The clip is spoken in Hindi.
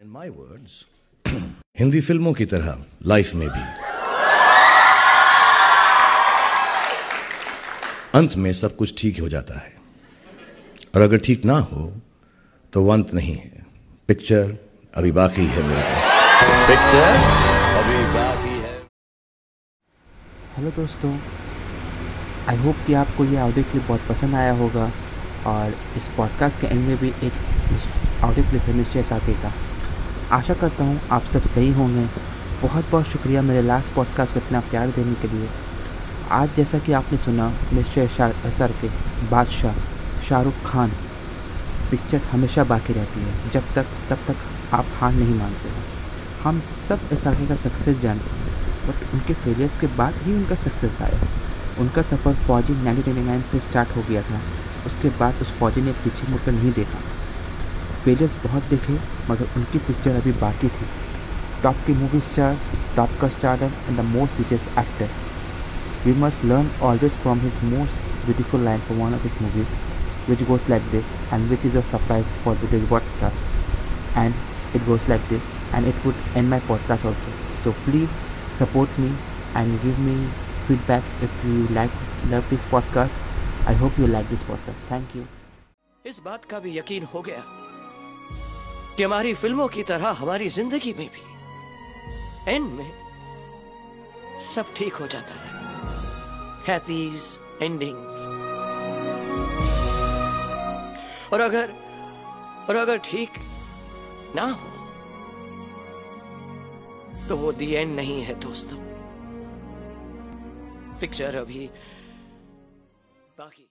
इन माई वर्ड्स हिंदी फ़िल्मों की तरह लाइफ में भी अंत में सब कुछ ठीक हो जाता है और अगर ठीक ना हो तो वो अंत नहीं है पिक्चर अभी बाकी है मेरे पास पिक्चर अभी बाकी है हेलो दोस्तों आई होप कि आपको ये ऑडियो क्लिप बहुत पसंद आया होगा और इस पॉडकास्ट के एंड में भी एक ऑडियो क्लिप है निश्चय साके का। आशा करता हूँ आप सब सही होंगे। बहुत बहुत शुक्रिया मेरे लास्ट पॉडकास्ट को इतना प्यार देने के लिए। आज जैसा कि आपने सुना, मिस्टर एस आर के बादशाह शाहरुख खान पिक्चर हमेशा बाकी रहती है। जब तक, तब तक आप हार नहीं मानते हो। हम सब एस का सक्सेस जानते हैं बट उनके फेलियर्स के बाद ही उनका सक्सेस आया। उनका सफ़र फौजी 1999 से स्टार्ट हो गया था। उसके बाद उस फौजी ने पीछे मुड़कर नहीं देखा। फेलियर्स बहुत देखे, मगर उनकी पिक्चर अभी बाकी थी। टॉप की मूवी स्टार्स टॉप का star and the most सीजियस actor we must learn always from his most beautiful line for one of his movies which goes like this and which is a surprise for the this what class and it goes like this and it would an my podcast also so please support me and give me feedback if you like love this podcast I hope you like this podcast thank you इस बात का भी यकीन हो गया। कि हमारी फ़िल्मों की तरह हमारी ज़िंदगी में भी एंड में सब ठीक हो जाता है। हैप्पीज एंडिंग्स और अगर और अगर ठीक ना हो तो वो दी एंड नहीं है, दोस्तों। पिक्चर अभी बाकी।